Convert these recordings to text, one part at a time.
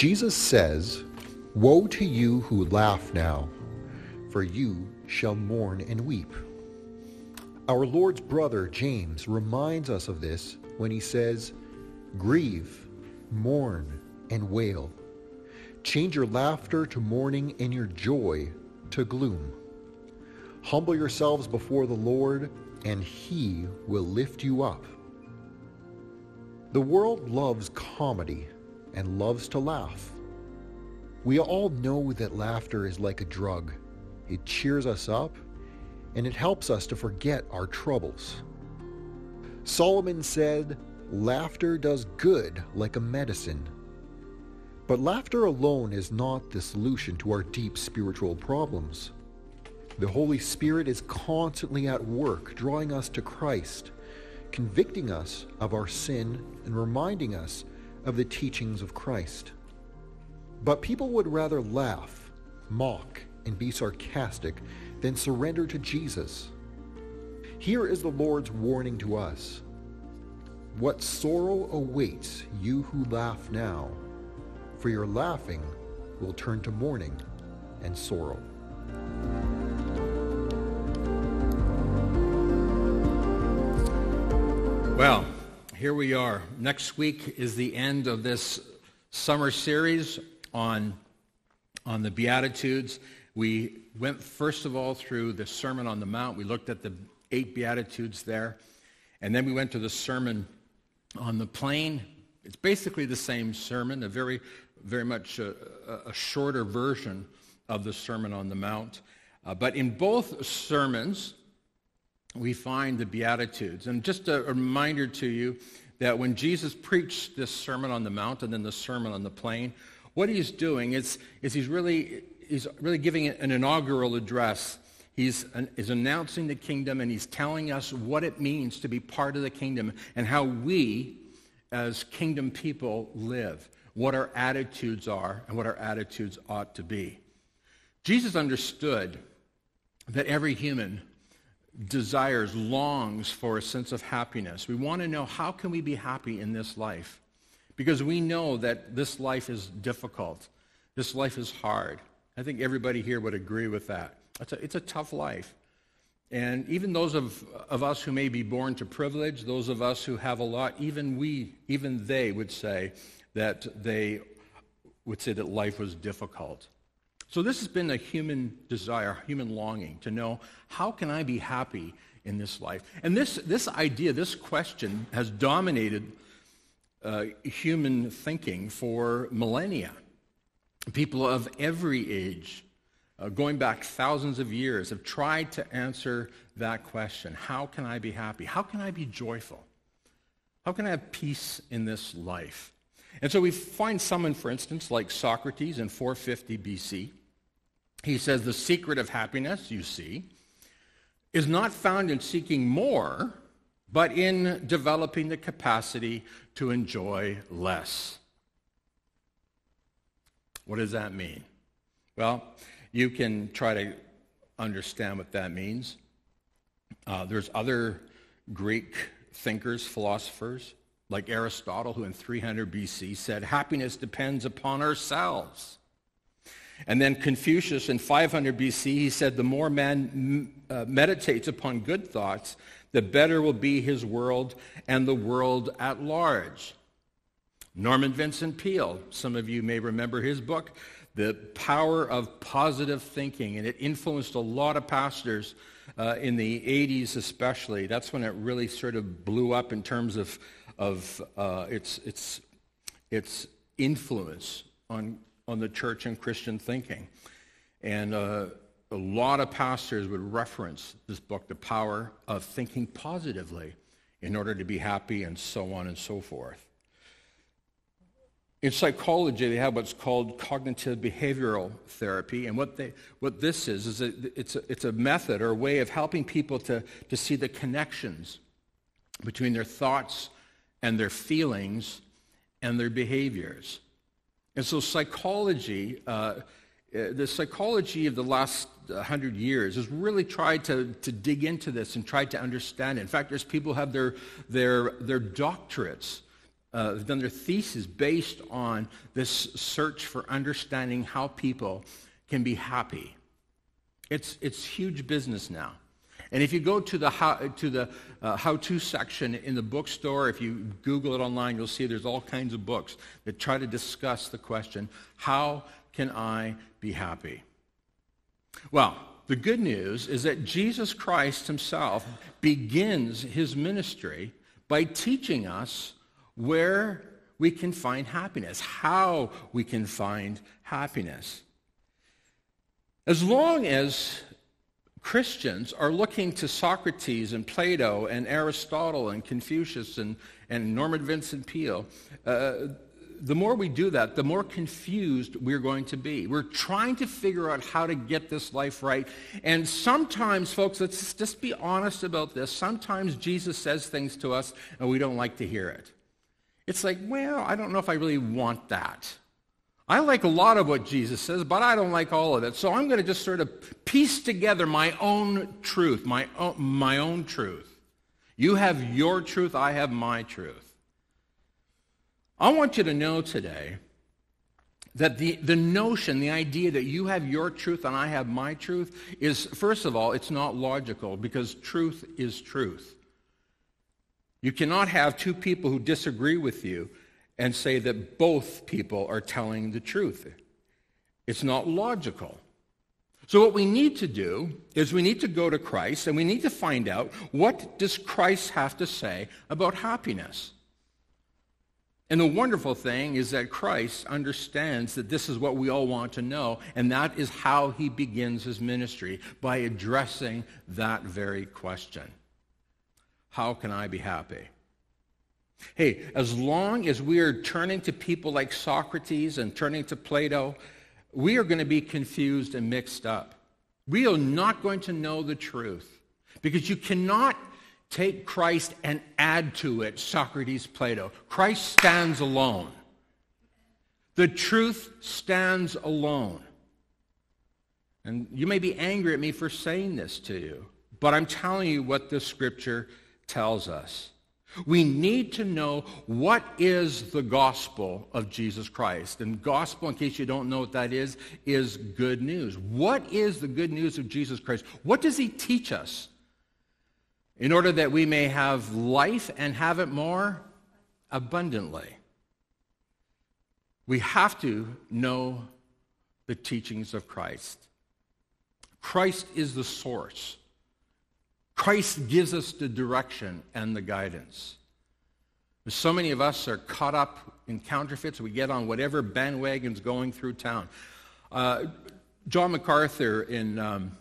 Jesus says, Woe to you who laugh now, for you shall mourn and weep. Our Lord's brother James reminds us of this when he says, Grieve, mourn, and wail. Change your laughter to mourning and your joy to gloom. Humble yourselves before the Lord, and he will lift you up. The world loves comedy and loves to laugh. We all know that laughter is like a drug. It cheers us up and it helps us to forget our troubles. Solomon said, Laughter does good like a medicine. But laughter alone is not the solution to our deep spiritual problems. The Holy Spirit is constantly at work drawing us to Christ, convicting us of our sin and reminding us of the teachings of Christ. But people would rather laugh, mock, and be sarcastic than surrender to Jesus. Here is the Lord's warning to us. What sorrow awaits you who laugh now, for your laughing will turn to mourning and sorrow. Well, here we are. Next week is the end of this summer series on, on the Beatitudes. We went, first of all, through the Sermon on the Mount. We looked at the eight Beatitudes there. And then we went to the Sermon on the Plain. It's basically the same sermon, a very, very much a, a shorter version of the Sermon on the Mount. Uh, but in both sermons, we find the Beatitudes. And just a, reminder to you that when Jesus preached this Sermon on the Mount and then the Sermon on the Plain, what he's doing is, is he's, really, he's really giving an inaugural address. He's, is announcing the kingdom and he's telling us what it means to be part of the kingdom and how we, as kingdom people, live, what our attitudes are and what our attitudes ought to be. Jesus understood that every human desires, longs for a sense of happiness. We want to know how can we be happy in this life? Because we know that this life is difficult. This life is hard. I think everybody here would agree with that. It's a, it's a tough life. And even those of, of us who may be born to privilege, those of us who have a lot, even we, even they would say that they would say that life was difficult. So this has been a human desire, human longing to know how can I be happy in this life? And this, this idea, this question has dominated uh, human thinking for millennia. People of every age, uh, going back thousands of years, have tried to answer that question. How can I be happy? How can I be joyful? How can I have peace in this life? And so we find someone, for instance, like Socrates in 450 BC, he says the secret of happiness, you see, is not found in seeking more, but in developing the capacity to enjoy less. What does that mean? Well, you can try to understand what that means. Uh, there's other Greek thinkers, philosophers, like Aristotle, who in 300 BC said, happiness depends upon ourselves. And then Confucius in 500 BC, he said, the more man uh, meditates upon good thoughts, the better will be his world and the world at large. Norman Vincent Peale, some of you may remember his book, The Power of Positive Thinking, and it influenced a lot of pastors uh, in the 80s especially. That's when it really sort of blew up in terms of, of uh, its, its, its influence on on the church and Christian thinking. And uh, a lot of pastors would reference this book, The Power of Thinking Positively, in order to be happy and so on and so forth. In psychology, they have what's called cognitive behavioral therapy. And what, they, what this is, is a, it's, a, it's a method or a way of helping people to, to see the connections between their thoughts and their feelings and their behaviors. And so psychology, uh, uh the psychology of the last 100 years has really tried to, to dig into this and tried to understand it. In fact, there's people who have their, their, their doctorates uh, done their thesis based on this search for understanding how people can be happy. It's, it's huge business now. And if you go to the how, to the uh, how-to section in the bookstore, if you Google it online, you'll see there's all kinds of books that try to discuss the question, how can I be happy? Well, the good news is that Jesus Christ himself begins his ministry by teaching us where we can find happiness, how we can find happiness. As long as Christians are looking to Socrates and Plato and Aristotle and Confucius and, and Norman Vincent Peale, uh, the more we do that, the more confused we're going to be. We're trying to figure out how to get this life right. And sometimes, folks, let's just be honest about this. Sometimes Jesus says things to us and we don't like to hear it. It's like, well, I don't know if I really want that. I like a lot of what Jesus says, but I don't like all of it. So I'm going to just sort of piece together my own truth, my own, my own truth. You have your truth, I have my truth. I want you to know today that the, the notion, the idea that you have your truth and I have my truth is, first of all, it's not logical because truth is truth. You cannot have two people who disagree with you and say that both people are telling the truth. It's not logical. So what we need to do is we need to go to Christ and we need to find out what does Christ have to say about happiness. And the wonderful thing is that Christ understands that this is what we all want to know, and that is how he begins his ministry, by addressing that very question. How can I be happy? Hey, as long as we are turning to people like Socrates and turning to Plato, we are going to be confused and mixed up. We are not going to know the truth because you cannot take Christ and add to it Socrates, Plato. Christ stands alone. The truth stands alone. And you may be angry at me for saying this to you, but I'm telling you what the scripture tells us. We need to know what is the gospel of Jesus Christ. And gospel, in case you don't know what that is, is good news. What is the good news of Jesus Christ? What does he teach us? In order that we may have life and have it more abundantly. We have to know the teachings of Christ. Christ is the source. Christ gives us the direction and the guidance. So many of us are caught up in counterfeits. We get on whatever bandwagon's going through town. Uh, John MacArthur, in um,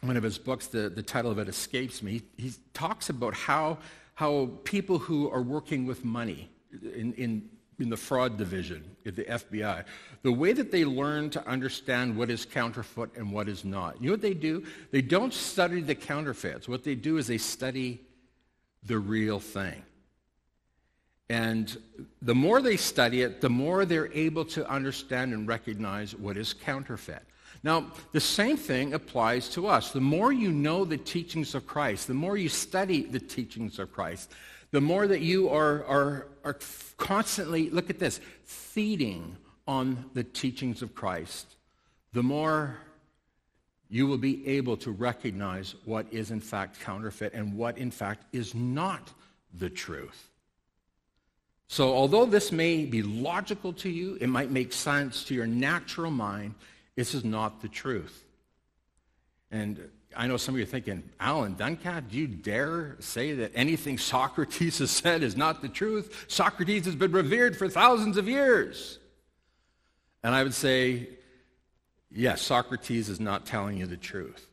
one of his books, the, the title of it escapes me, he, he talks about how, how people who are working with money in, in, in the fraud division at the FBI, the way that they learn to understand what is counterfeit and what is not. You know what they do? They don't study the counterfeits. What they do is they study the real thing. And the more they study it, the more they're able to understand and recognize what is counterfeit. Now, the same thing applies to us. The more you know the teachings of Christ, the more you study the teachings of Christ, the more that you are, are, are constantly, look at this, feeding on the teachings of Christ, the more you will be able to recognize what is in fact counterfeit and what in fact is not the truth. So although this may be logical to you, it might make sense to your natural mind, this is not the truth. And I know some of you are thinking, Alan Duncat, do you dare say that anything Socrates has said is not the truth? Socrates has been revered for thousands of years. And I would say, yes, Socrates is not telling you the truth.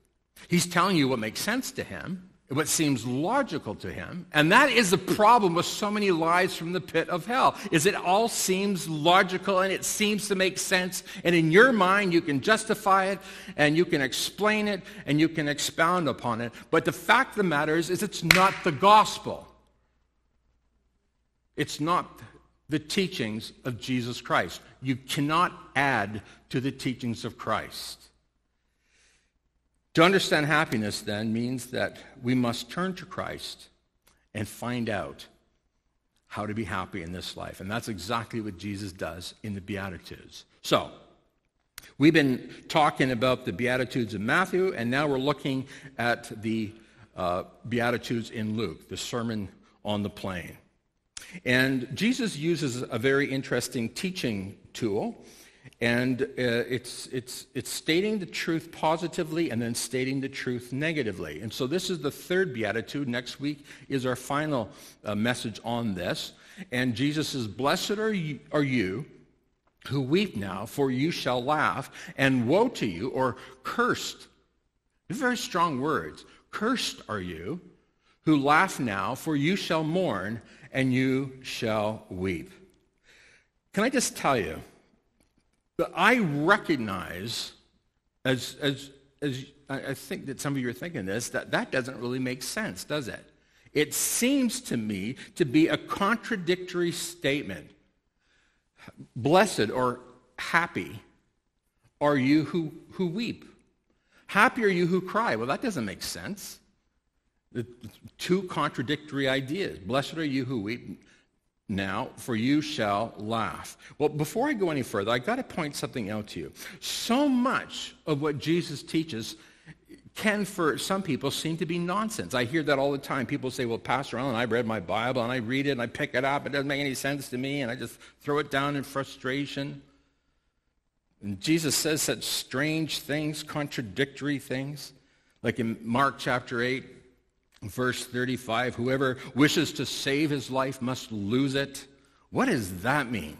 He's telling you what makes sense to him, what seems logical to him. And that is the problem with so many lies from the pit of hell, is it all seems logical and it seems to make sense. And in your mind, you can justify it and you can explain it and you can expound upon it. But the fact of the matter is, is it's not the gospel. It's not the teachings of Jesus Christ. You cannot add to the teachings of Christ. To understand happiness, then, means that we must turn to Christ and find out how to be happy in this life. And that's exactly what Jesus does in the Beatitudes. So, we've been talking about the Beatitudes in Matthew, and now we're looking at the uh, Beatitudes in Luke, the Sermon on the Plain. And Jesus uses a very interesting teaching tool and uh, it's, it's, it's stating the truth positively and then stating the truth negatively. And so this is the third beatitude. Next week is our final uh, message on this. And Jesus says, Blessed are you, are you who weep now, for you shall laugh, and woe to you, or cursed. Very strong words. Cursed are you who laugh now, for you shall mourn, and you shall weep. Can I just tell you, but I recognize, as, as, as I think that some of you are thinking this, that that doesn't really make sense, does it? It seems to me to be a contradictory statement. Blessed or happy are you who, who weep. Happy are you who cry. Well, that doesn't make sense. Two contradictory ideas. Blessed are you who weep now, for you shall laugh. Well, before I go any further, I got to point something out to you. So much of what Jesus teaches can, for some people, seem to be nonsense. I hear that all the time. People say, well, Pastor Allen, I've read my Bible, and I read it, and I pick it up. It doesn't make any sense to me, and I just throw it down in frustration. And Jesus says such strange things, contradictory things. Like in Mark chapter 8, Verse 35, whoever wishes to save his life must lose it. What does that mean?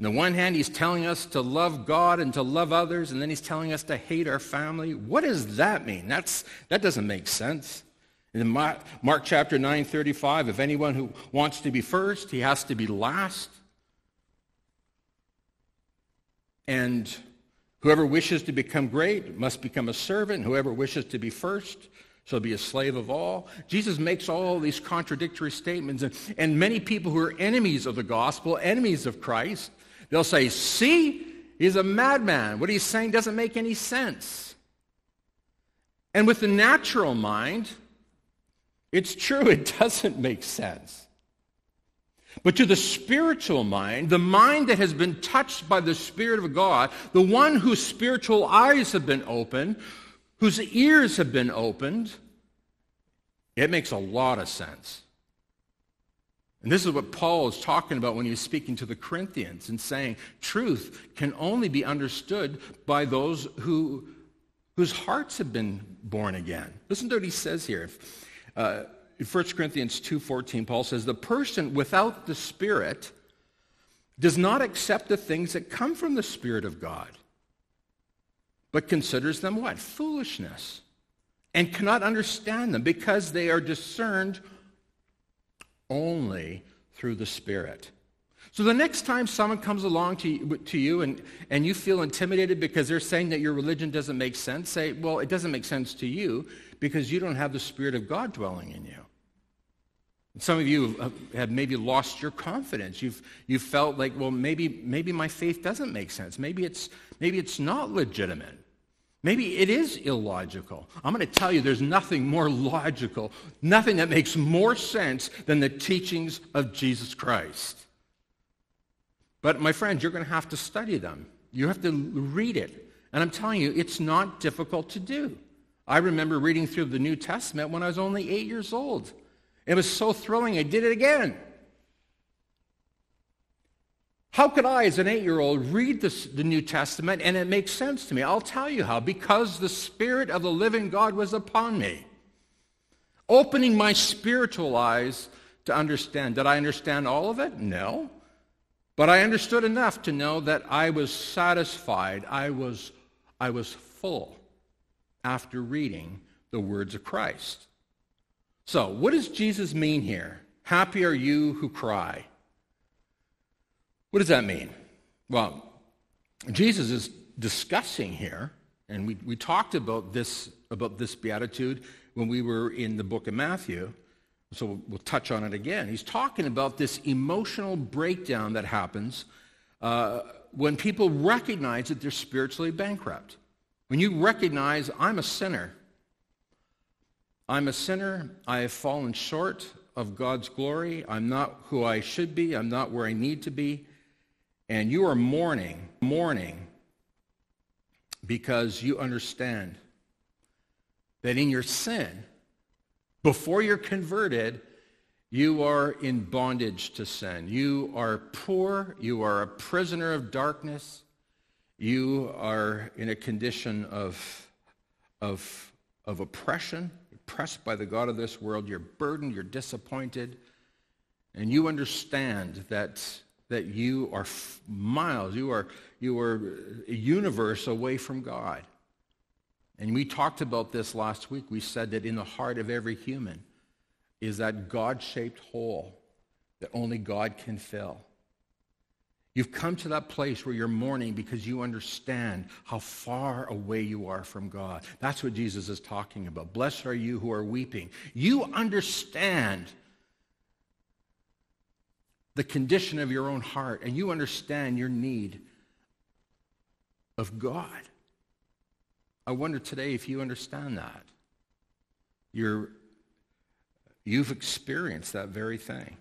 On the one hand, he's telling us to love God and to love others, and then he's telling us to hate our family. What does that mean? That's, that doesn't make sense. In Mark, chapter 9, 35, if anyone who wants to be first, he has to be last. And whoever wishes to become great must become a servant. Whoever wishes to be first shall be a slave of all. Jesus makes all these contradictory statements. And, and many people who are enemies of the gospel, enemies of Christ, they'll say, see, he's a madman. What he's saying doesn't make any sense. And with the natural mind, it's true, it doesn't make sense. But to the spiritual mind, the mind that has been touched by the Spirit of God, the one whose spiritual eyes have been opened, whose ears have been opened, it makes a lot of sense. And this is what Paul is talking about when he he's speaking to the Corinthians and saying truth can only be understood by those who, whose hearts have been born again. Listen to what he says here. Uh, in 1 Corinthians 2.14, Paul says, The person without the Spirit does not accept the things that come from the Spirit of God but considers them what? Foolishness. And cannot understand them because they are discerned only through the Spirit. So the next time someone comes along to you, to you and, and you feel intimidated because they're saying that your religion doesn't make sense, say, well, it doesn't make sense to you because you don't have the Spirit of God dwelling in you. Some of you have maybe lost your confidence. You've, you've felt like, well, maybe, maybe my faith doesn't make sense. Maybe it's, maybe it's not legitimate. Maybe it is illogical. I'm going to tell you there's nothing more logical, nothing that makes more sense than the teachings of Jesus Christ. But my friends, you're going to have to study them. You have to read it. And I'm telling you, it's not difficult to do. I remember reading through the New Testament when I was only eight years old. It was so thrilling, I did it again. How could I, as an eight year old, read this, the New Testament and it makes sense to me? I'll tell you how. Because the Spirit of the living God was upon me, opening my spiritual eyes to understand. Did I understand all of it? No. But I understood enough to know that I was satisfied, I was, I was full after reading the words of Christ. So, what does Jesus mean here? Happy are you who cry. What does that mean? Well, Jesus is discussing here, and we, we talked about this, about this beatitude when we were in the book of Matthew, so we'll, touch on it again. He's talking about this emotional breakdown that happens uh, when people recognize that they're spiritually bankrupt. When you recognize, I'm a sinner. I'm a sinner. I have fallen short of God's glory. I'm not who I should be. I'm not where I need to be. And you are mourning, mourning, because you understand that in your sin, before you're converted, you are in bondage to sin. You are poor. You are a prisoner of darkness. You are in a condition of, of, of oppression, oppressed by the God of this world. You're burdened. You're disappointed. And you understand that, that you are miles, you are, you are a universe away from God. And we talked about this last week. We said that in the heart of every human is that God-shaped hole that only God can fill. You've come to that place where you're mourning because you understand how far away you are from God. That's what Jesus is talking about. Blessed are you who are weeping. You understand the condition of your own heart, and you understand your need of God. I wonder today if you understand that. You're, you've experienced that very thing.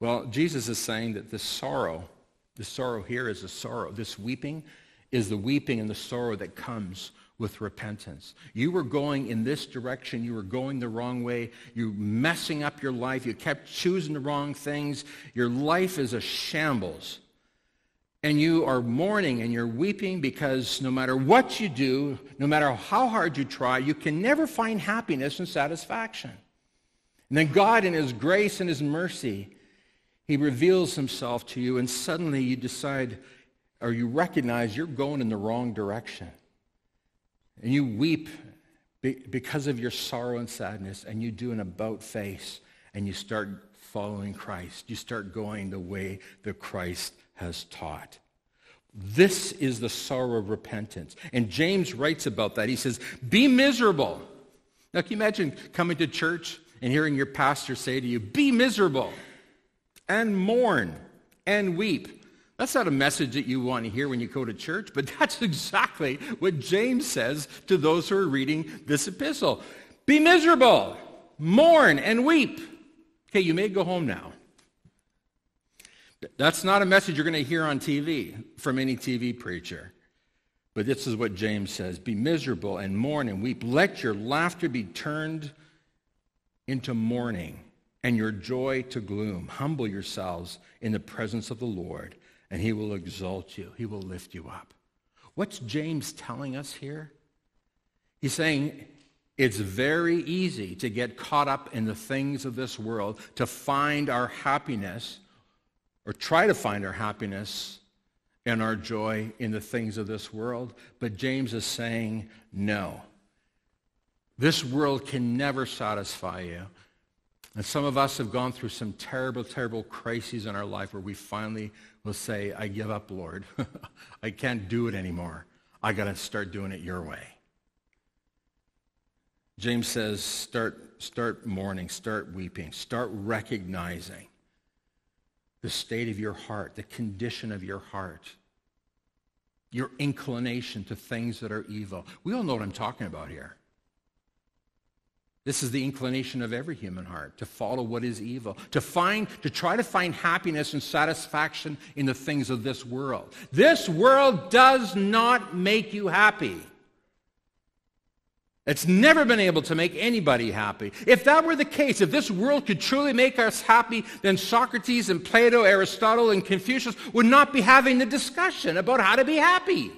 Well, Jesus is saying that this sorrow, the sorrow here is a sorrow. This weeping is the weeping and the sorrow that comes with repentance. You were going in this direction. You were going the wrong way. You're messing up your life. You kept choosing the wrong things. Your life is a shambles and you are mourning and you're weeping because no matter what you do, no matter how hard you try, you can never find happiness and satisfaction. And then God, in His grace and His mercy, He reveals Himself to you, and suddenly you decide or you recognize you're going in the wrong direction. And you weep because of your sorrow and sadness, and you do an about face, and you start following Christ. You start going the way that Christ has taught. This is the sorrow of repentance. And James writes about that. He says, Be miserable. Now, can you imagine coming to church and hearing your pastor say to you, Be miserable and mourn and weep? That's not a message that you want to hear when you go to church, but that's exactly what James says to those who are reading this epistle. Be miserable, mourn, and weep. Okay, you may go home now. That's not a message you're going to hear on TV from any TV preacher. But this is what James says Be miserable and mourn and weep. Let your laughter be turned into mourning and your joy to gloom. Humble yourselves in the presence of the Lord, and he will exalt you, he will lift you up. What's James telling us here? He's saying it's very easy to get caught up in the things of this world, to find our happiness or try to find our happiness and our joy in the things of this world. But James is saying, no. This world can never satisfy you. And some of us have gone through some terrible, terrible crises in our life where we finally will say, I give up, Lord. I can't do it anymore. I got to start doing it your way. James says, start, start mourning, start weeping, start recognizing the state of your heart, the condition of your heart, your inclination to things that are evil. We all know what I'm talking about here. This is the inclination of every human heart to follow what is evil, to find, to try to find happiness and satisfaction in the things of this world. This world does not make you happy. It's never been able to make anybody happy. If that were the case, if this world could truly make us happy, then Socrates and Plato, Aristotle and Confucius would not be having the discussion about how to be happy.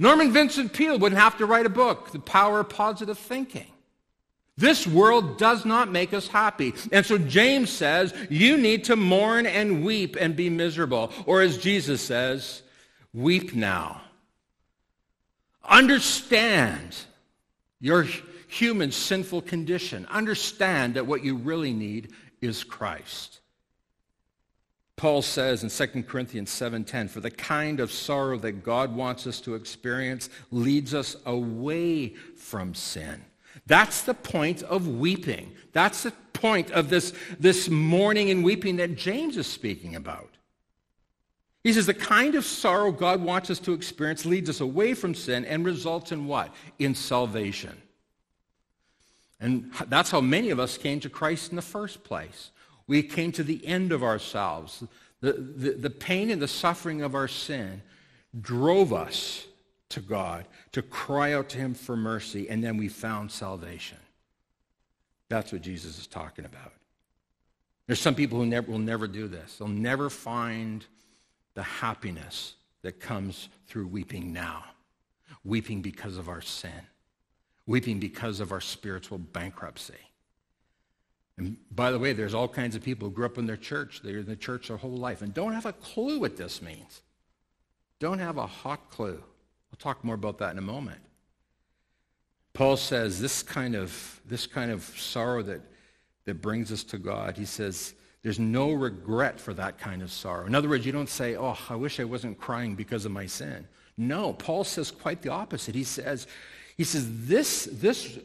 Norman Vincent Peale wouldn't have to write a book, The Power of Positive Thinking. This world does not make us happy. And so James says, you need to mourn and weep and be miserable. Or as Jesus says, weep now Understand your human sinful condition. Understand that what you really need is Christ. Paul says in 2 Corinthians 7:10, "For the kind of sorrow that God wants us to experience leads us away from sin." That's the point of weeping. That's the point of this, this mourning and weeping that James is speaking about. He says the kind of sorrow God wants us to experience leads us away from sin and results in what? In salvation. And that's how many of us came to Christ in the first place. We came to the end of ourselves. The, the, the pain and the suffering of our sin drove us to God to cry out to him for mercy, and then we found salvation. That's what Jesus is talking about. There's some people who never, will never do this. They'll never find the happiness that comes through weeping now, weeping because of our sin, weeping because of our spiritual bankruptcy. And by the way, there's all kinds of people who grew up in their church. They're in the church their whole life and don't have a clue what this means. Don't have a hot clue. We'll talk more about that in a moment. Paul says this kind of, this kind of sorrow that, that brings us to God, he says, there's no regret for that kind of sorrow. In other words, you don't say, oh, I wish I wasn't crying because of my sin. No, Paul says quite the opposite. He says, he says this, this,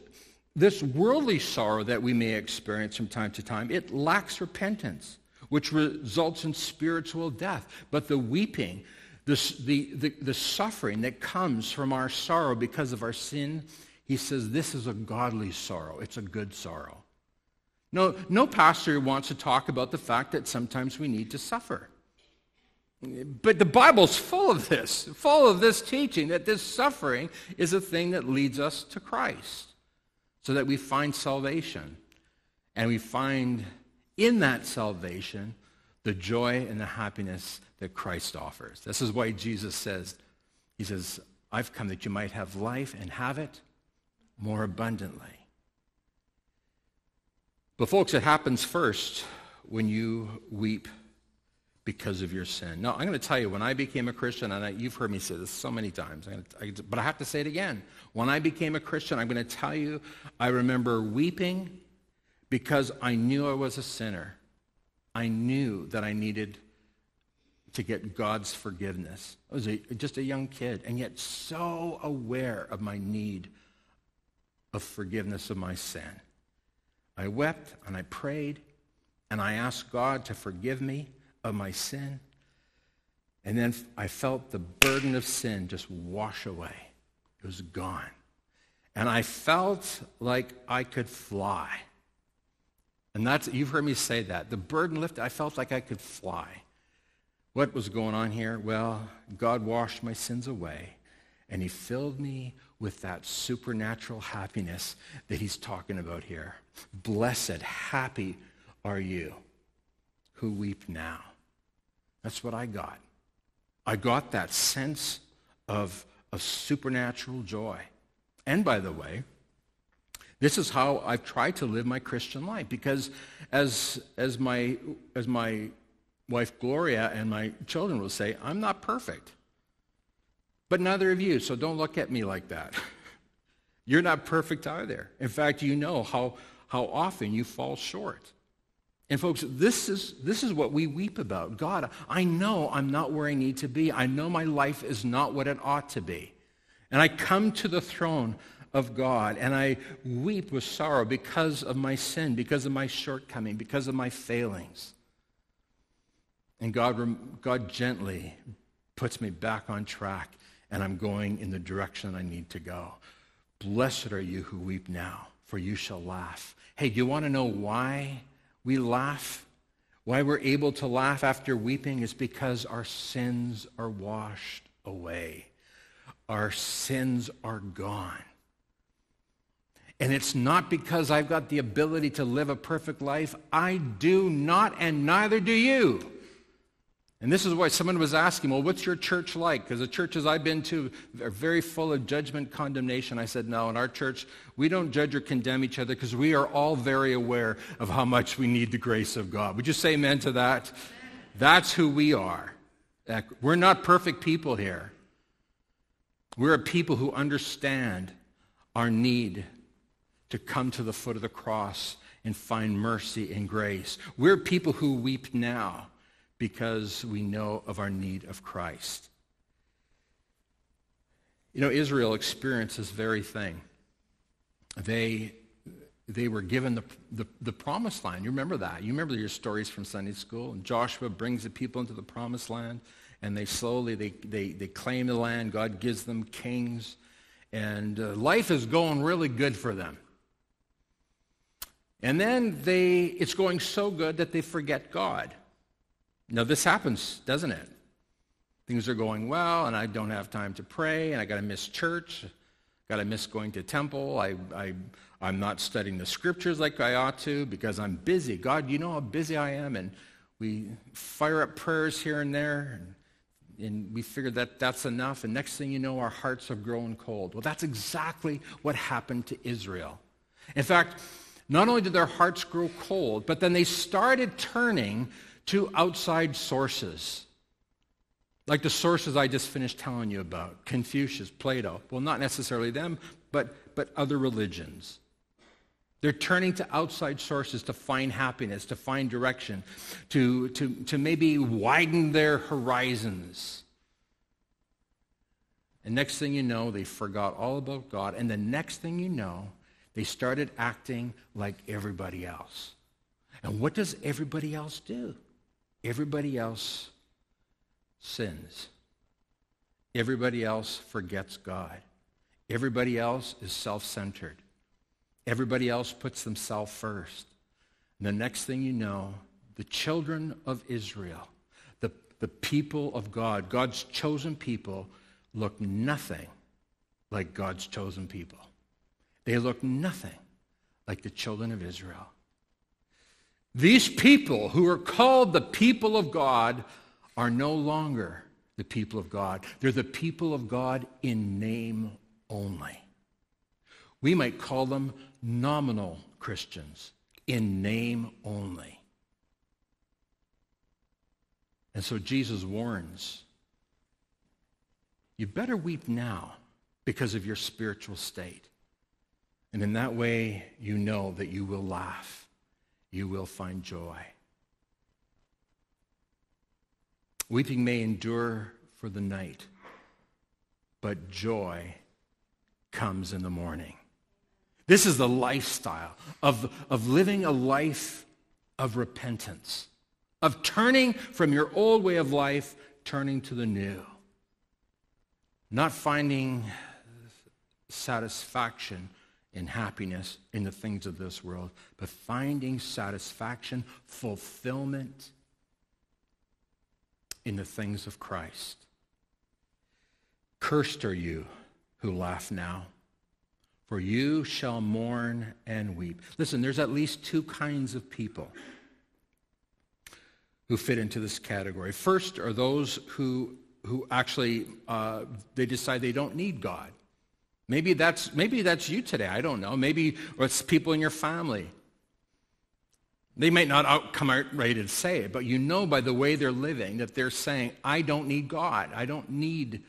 this worldly sorrow that we may experience from time to time, it lacks repentance, which results in spiritual death. But the weeping, the, the, the, the suffering that comes from our sorrow because of our sin, he says this is a godly sorrow. It's a good sorrow. No, no pastor wants to talk about the fact that sometimes we need to suffer. But the Bible's full of this, full of this teaching that this suffering is a thing that leads us to Christ so that we find salvation. And we find in that salvation the joy and the happiness that Christ offers. This is why Jesus says, He says, I've come that you might have life and have it more abundantly. But, folks, it happens first when you weep because of your sin. Now, I'm going to tell you, when I became a Christian, and I, you've heard me say this so many times, I, but I have to say it again. When I became a Christian, I'm going to tell you, I remember weeping because I knew I was a sinner. I knew that I needed to get God's forgiveness. I was a, just a young kid, and yet so aware of my need of forgiveness of my sin. I wept and I prayed and I asked God to forgive me of my sin. And then I felt the burden of sin just wash away. It was gone. And I felt like I could fly. And that's, you've heard me say that. The burden lifted, I felt like I could fly. What was going on here? Well, God washed my sins away, and He filled me with that supernatural happiness that He's talking about here. Blessed, happy are you who weep now. That's what I got. I got that sense of a supernatural joy. And by the way, this is how I've tried to live my Christian life because as, as, my, as my wife Gloria and my children will say, I'm not perfect. But neither of you, so don't look at me like that. You're not perfect either. In fact, you know how, how often you fall short. And folks, this is, this is what we weep about. God, I know I'm not where I need to be. I know my life is not what it ought to be. And I come to the throne of God and I weep with sorrow because of my sin, because of my shortcoming, because of my failings. And God, God gently puts me back on track and I'm going in the direction I need to go. Blessed are you who weep now, for you shall laugh. Hey, do you want to know why we laugh? Why we're able to laugh after weeping is because our sins are washed away. Our sins are gone. And it's not because I've got the ability to live a perfect life. I do not, and neither do you. And this is why someone was asking, well, what's your church like? Because the churches I've been to are very full of judgment, condemnation. I said, no, in our church, we don't judge or condemn each other because we are all very aware of how much we need the grace of God. Would you say amen to that? That's who we are. We're not perfect people here. We're a people who understand our need to come to the foot of the cross and find mercy and grace. We're people who weep now because we know of our need of Christ. You know, Israel experienced this very thing. They, they were given the, the, the, promised land. You remember that. You remember your stories from Sunday school. And Joshua brings the people into the promised land, and they slowly, they, they, they claim the land. God gives them kings, and uh, life is going really good for them. And then they, it's going so good that they forget God. Now, this happens, doesn't it? Things are going well, and I don't have time to pray, and I got to miss church, got to miss going to temple. I, I, I'm not studying the scriptures like I ought to because I'm busy. God, you know how busy I am, and we fire up prayers here and there, and, and we figure that that's enough, and next thing you know, our hearts have grown cold. Well, that's exactly what happened to Israel. In fact, not only did their hearts grow cold, but then they started turning to outside sources. Like the sources I just finished telling you about Confucius, Plato. Well, not necessarily them, but, but other religions. They're turning to outside sources to find happiness, to find direction, to, to, to maybe widen their horizons. And next thing you know, they forgot all about God. And the next thing you know, they started acting like everybody else. And what does everybody else do? Everybody else sins. Everybody else forgets God. Everybody else is self-centered. Everybody else puts themselves first. And the next thing you know, the children of Israel, the, the people of God, God's chosen people, look nothing like God's chosen people. They look nothing like the children of Israel. These people who are called the people of God are no longer the people of God. They're the people of God in name only. We might call them nominal Christians in name only. And so Jesus warns you better weep now because of your spiritual state. And in that way, you know that you will laugh. You will find joy. Weeping may endure for the night, but joy comes in the morning. This is the lifestyle of, of living a life of repentance, of turning from your old way of life, turning to the new. Not finding satisfaction and happiness in the things of this world, but finding satisfaction, fulfillment in the things of Christ. Cursed are you who laugh now, for you shall mourn and weep. Listen, there's at least two kinds of people who fit into this category. First are those who, who actually, uh, they decide they don't need God. Maybe that's, maybe that's you today. I don't know. Maybe it's people in your family. They might not out, come out ready to say it, but you know by the way they're living that they're saying, I don't need God. I don't need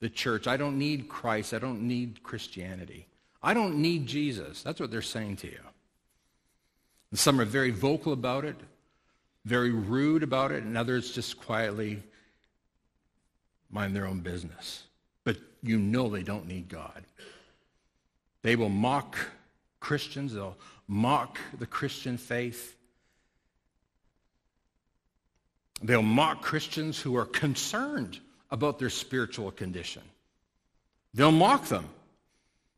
the church. I don't need Christ. I don't need Christianity. I don't need Jesus. That's what they're saying to you. And some are very vocal about it, very rude about it, and others just quietly mind their own business. But you know they don't need God. They will mock Christians. They'll mock the Christian faith. They'll mock Christians who are concerned about their spiritual condition. They'll mock them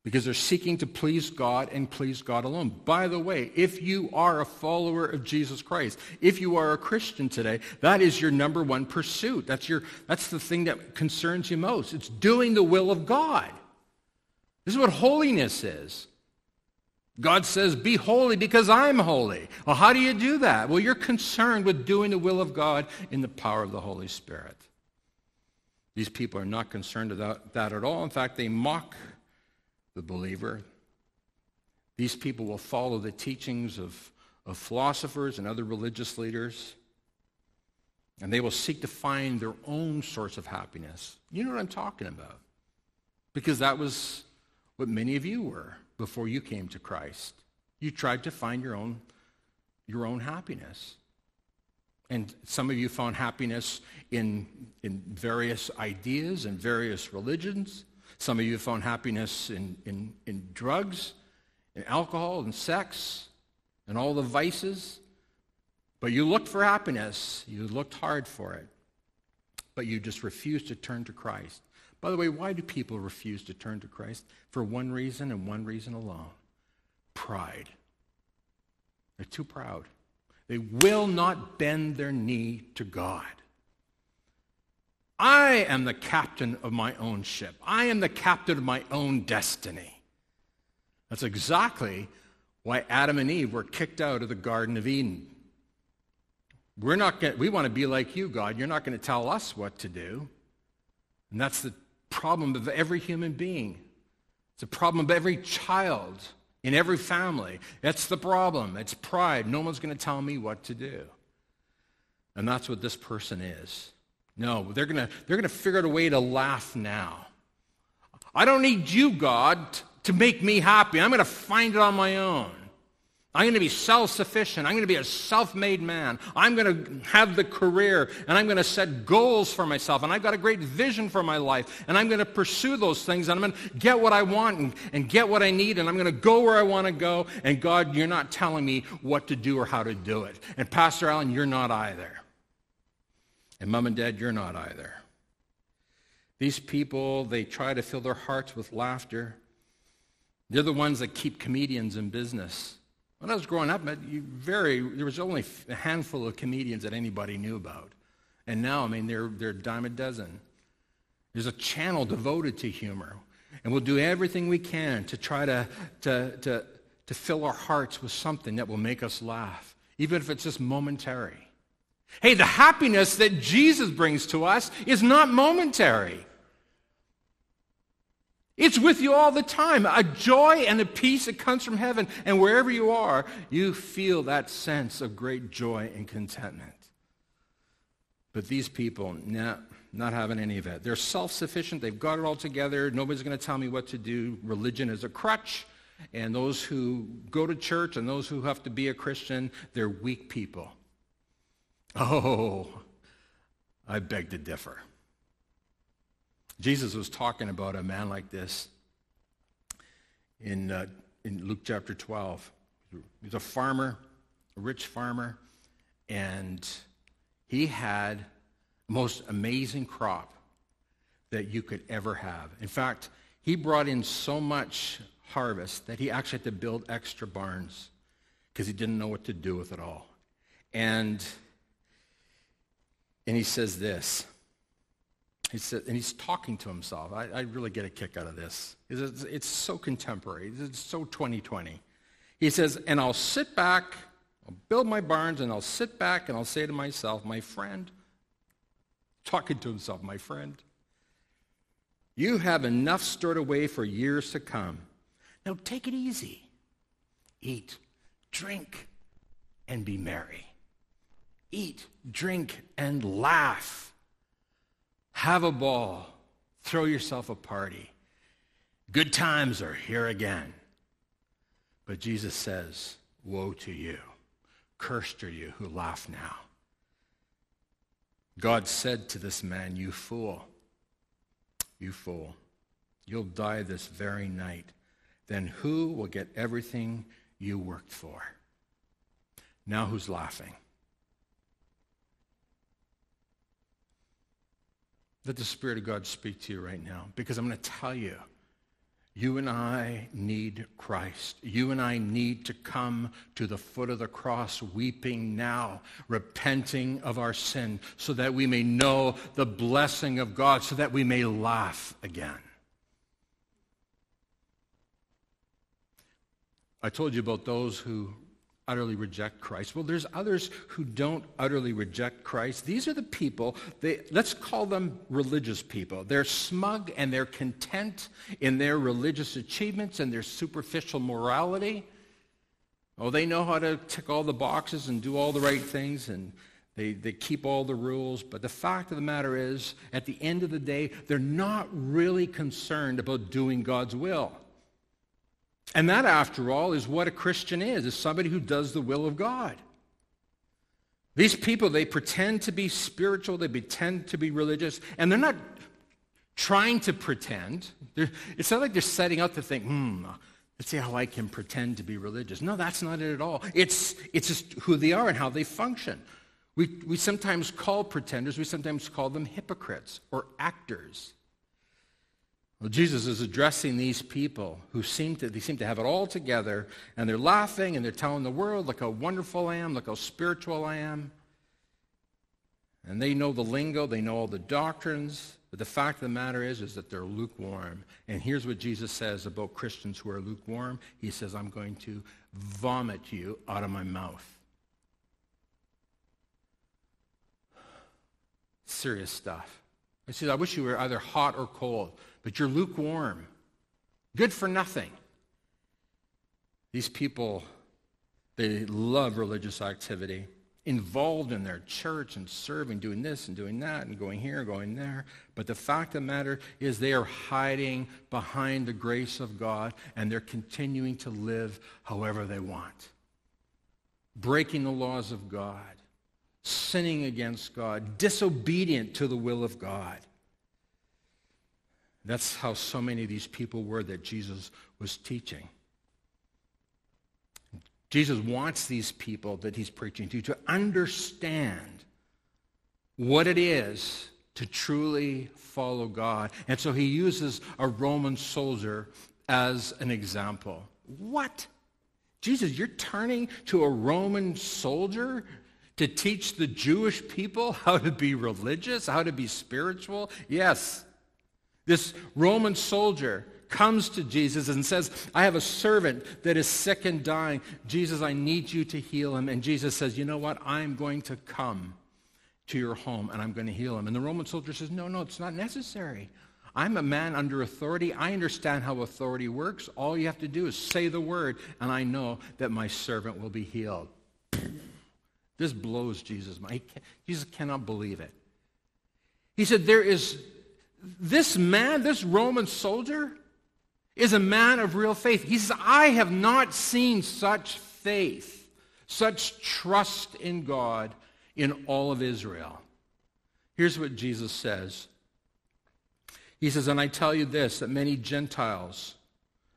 because they're seeking to please God and please God alone. By the way, if you are a follower of Jesus Christ, if you are a Christian today, that is your number one pursuit. That's, your, that's the thing that concerns you most. It's doing the will of God. This is what holiness is. God says, Be holy because I'm holy. Well, how do you do that? Well, you're concerned with doing the will of God in the power of the Holy Spirit. These people are not concerned about that at all. In fact, they mock the believer. These people will follow the teachings of, of philosophers and other religious leaders, and they will seek to find their own source of happiness. You know what I'm talking about. Because that was what many of you were before you came to Christ. You tried to find your own, your own happiness. And some of you found happiness in, in various ideas and various religions. Some of you found happiness in, in, in drugs, in alcohol, and sex, and all the vices. But you looked for happiness. You looked hard for it. But you just refused to turn to Christ. By the way, why do people refuse to turn to Christ? For one reason and one reason alone pride. They're too proud. They will not bend their knee to God. I am the captain of my own ship. I am the captain of my own destiny. That's exactly why Adam and Eve were kicked out of the Garden of Eden. We're not get, we want to be like you, God. You're not going to tell us what to do. And that's the problem of every human being. It's a problem of every child in every family. That's the problem. It's pride. No one's going to tell me what to do. And that's what this person is. No, they're going to they're going to figure out a way to laugh now. I don't need you, God, to make me happy. I'm going to find it on my own. I'm going to be self sufficient. I'm going to be a self made man. I'm going to have the career and I'm going to set goals for myself. And I've got a great vision for my life. And I'm going to pursue those things and I'm going to get what I want and, and get what I need. And I'm going to go where I want to go. And God, you're not telling me what to do or how to do it. And Pastor Allen, you're not either. And mom and dad, you're not either. These people, they try to fill their hearts with laughter. They're the ones that keep comedians in business. When I was growing up, very, there was only a handful of comedians that anybody knew about. And now, I mean, they're, they're a dime a dozen. There's a channel devoted to humor. And we'll do everything we can to try to, to, to, to fill our hearts with something that will make us laugh, even if it's just momentary. Hey, the happiness that Jesus brings to us is not momentary. It's with you all the time. A joy and a peace that comes from heaven. And wherever you are, you feel that sense of great joy and contentment. But these people, nah, not having any of it. They're self sufficient. They've got it all together. Nobody's going to tell me what to do. Religion is a crutch. And those who go to church and those who have to be a Christian, they're weak people. Oh, I beg to differ. Jesus was talking about a man like this in, uh, in Luke chapter 12. He's a farmer, a rich farmer, and he had the most amazing crop that you could ever have. In fact, he brought in so much harvest that he actually had to build extra barns because he didn't know what to do with it all. And, and he says this he said, and he's talking to himself. I, I really get a kick out of this. It's, it's so contemporary. It's so 2020. He says, and I'll sit back, I'll build my barns, and I'll sit back and I'll say to myself, my friend, talking to himself, my friend, you have enough stored away for years to come. Now take it easy. Eat, drink, and be merry. Eat, drink, and laugh have a ball. Throw yourself a party. Good times are here again. But Jesus says, Woe to you. Cursed are you who laugh now. God said to this man, You fool, you fool, you'll die this very night. Then who will get everything you worked for? Now who's laughing? Let the Spirit of God speak to you right now because I'm going to tell you, you and I need Christ. You and I need to come to the foot of the cross weeping now, repenting of our sin so that we may know the blessing of God, so that we may laugh again. I told you about those who utterly reject Christ. Well, there's others who don't utterly reject Christ. These are the people, they, let's call them religious people. They're smug and they're content in their religious achievements and their superficial morality. Oh, they know how to tick all the boxes and do all the right things and they, they keep all the rules. But the fact of the matter is, at the end of the day, they're not really concerned about doing God's will. And that, after all, is what a Christian is, is somebody who does the will of God. These people, they pretend to be spiritual, they pretend to be religious, and they're not trying to pretend. They're, it's not like they're setting out to think, hmm, let's see how I can pretend to be religious. No, that's not it at all. It's, it's just who they are and how they function. We, we sometimes call pretenders, we sometimes call them hypocrites or actors. Well, Jesus is addressing these people who seem to, they seem to have it all together, and they're laughing and they're telling the world, look how wonderful I am, look how spiritual I am. And they know the lingo, they know all the doctrines, but the fact of the matter is, is that they're lukewarm. And here's what Jesus says about Christians who are lukewarm. He says, I'm going to vomit you out of my mouth. Serious stuff. I said, I wish you were either hot or cold but you're lukewarm. Good for nothing. These people, they love religious activity, involved in their church and serving, doing this and doing that and going here, going there. But the fact of the matter is they are hiding behind the grace of God and they're continuing to live however they want. Breaking the laws of God, sinning against God, disobedient to the will of God. That's how so many of these people were that Jesus was teaching. Jesus wants these people that he's preaching to to understand what it is to truly follow God. And so he uses a Roman soldier as an example. What? Jesus, you're turning to a Roman soldier to teach the Jewish people how to be religious, how to be spiritual? Yes. This Roman soldier comes to Jesus and says, I have a servant that is sick and dying. Jesus, I need you to heal him. And Jesus says, You know what? I'm going to come to your home and I'm going to heal him. And the Roman soldier says, No, no, it's not necessary. I'm a man under authority. I understand how authority works. All you have to do is say the word, and I know that my servant will be healed. This blows Jesus' mind. Jesus cannot believe it. He said, There is this man, this Roman soldier, is a man of real faith. He says, I have not seen such faith, such trust in God in all of Israel. Here's what Jesus says He says, And I tell you this, that many Gentiles,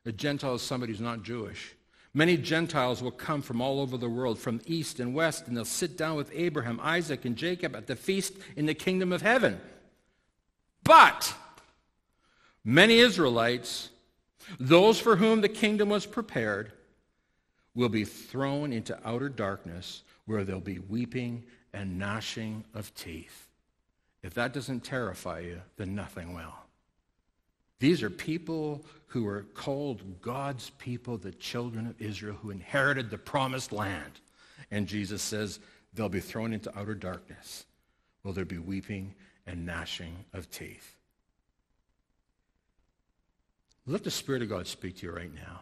a Gentile is somebody who's not Jewish, many Gentiles will come from all over the world, from east and west, and they'll sit down with Abraham, Isaac, and Jacob at the feast in the kingdom of heaven. But many Israelites, those for whom the kingdom was prepared, will be thrown into outer darkness where there'll be weeping and gnashing of teeth. If that doesn't terrify you, then nothing will. These are people who are called God's people, the children of Israel, who inherited the promised land. And Jesus says they'll be thrown into outer darkness. Will there be weeping and gnashing of teeth. Let the Spirit of God speak to you right now.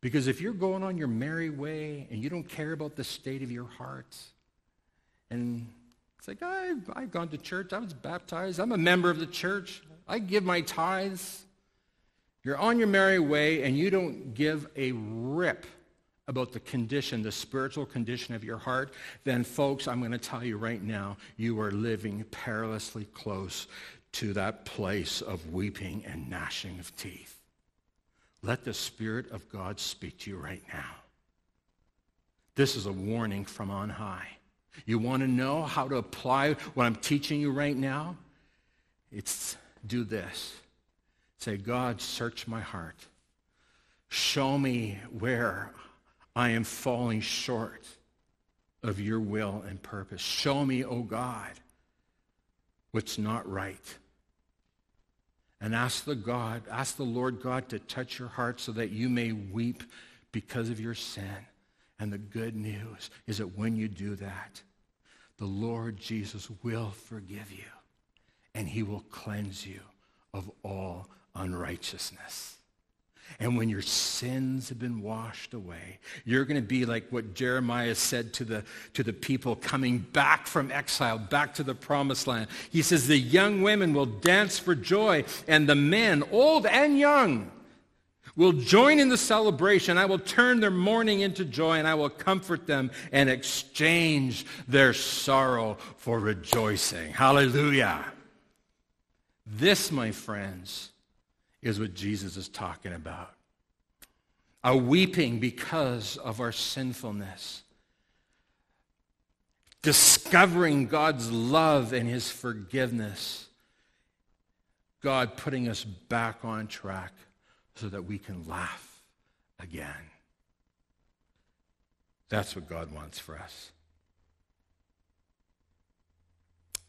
Because if you're going on your merry way and you don't care about the state of your heart, and it's like, I've, I've gone to church, I was baptized, I'm a member of the church, I give my tithes. You're on your merry way and you don't give a rip about the condition, the spiritual condition of your heart, then folks, I'm going to tell you right now, you are living perilously close to that place of weeping and gnashing of teeth. Let the Spirit of God speak to you right now. This is a warning from on high. You want to know how to apply what I'm teaching you right now? It's do this. Say, God, search my heart. Show me where I am falling short of your will and purpose. Show me, O oh God, what's not right. And ask the God, ask the Lord God to touch your heart so that you may weep because of your sin. And the good news is that when you do that, the Lord Jesus will forgive you and he will cleanse you of all unrighteousness. And when your sins have been washed away, you're going to be like what Jeremiah said to the, to the people coming back from exile, back to the promised land. He says, the young women will dance for joy, and the men, old and young, will join in the celebration. I will turn their mourning into joy, and I will comfort them and exchange their sorrow for rejoicing. Hallelujah. This, my friends, is what Jesus is talking about. A weeping because of our sinfulness. Discovering God's love and his forgiveness. God putting us back on track so that we can laugh again. That's what God wants for us.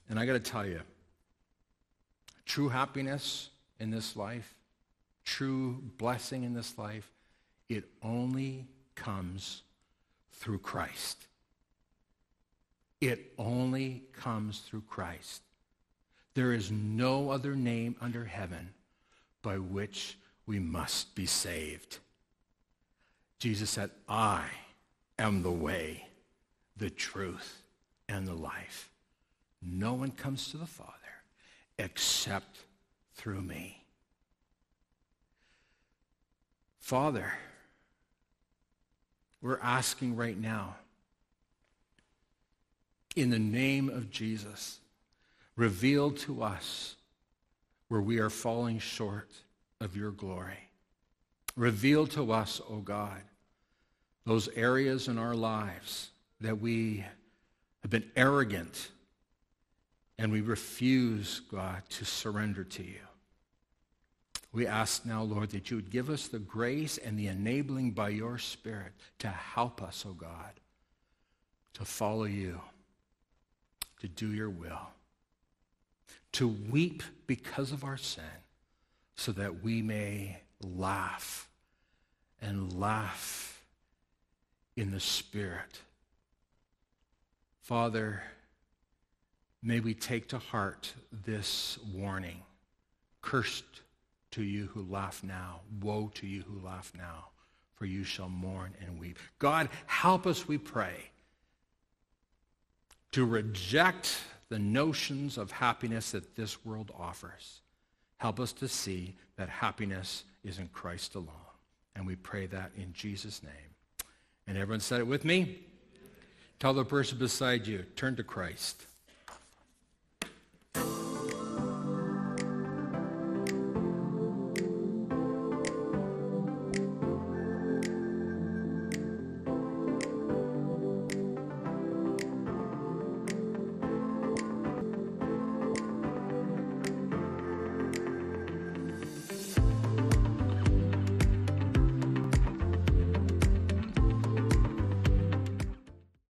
And I got to tell you, true happiness in this life, true blessing in this life, it only comes through Christ. It only comes through Christ. There is no other name under heaven by which we must be saved. Jesus said, I am the way, the truth, and the life. No one comes to the Father except through me. Father, we're asking right now, in the name of Jesus, reveal to us where we are falling short of your glory. Reveal to us, O oh God, those areas in our lives that we have been arrogant and we refuse, God, to surrender to you. We ask now, Lord, that you would give us the grace and the enabling by your Spirit to help us, O oh God, to follow you, to do your will, to weep because of our sin, so that we may laugh and laugh in the Spirit. Father, may we take to heart this warning. Cursed to you who laugh now. Woe to you who laugh now, for you shall mourn and weep. God, help us, we pray, to reject the notions of happiness that this world offers. Help us to see that happiness is in Christ alone. And we pray that in Jesus' name. And everyone said it with me? Tell the person beside you, turn to Christ.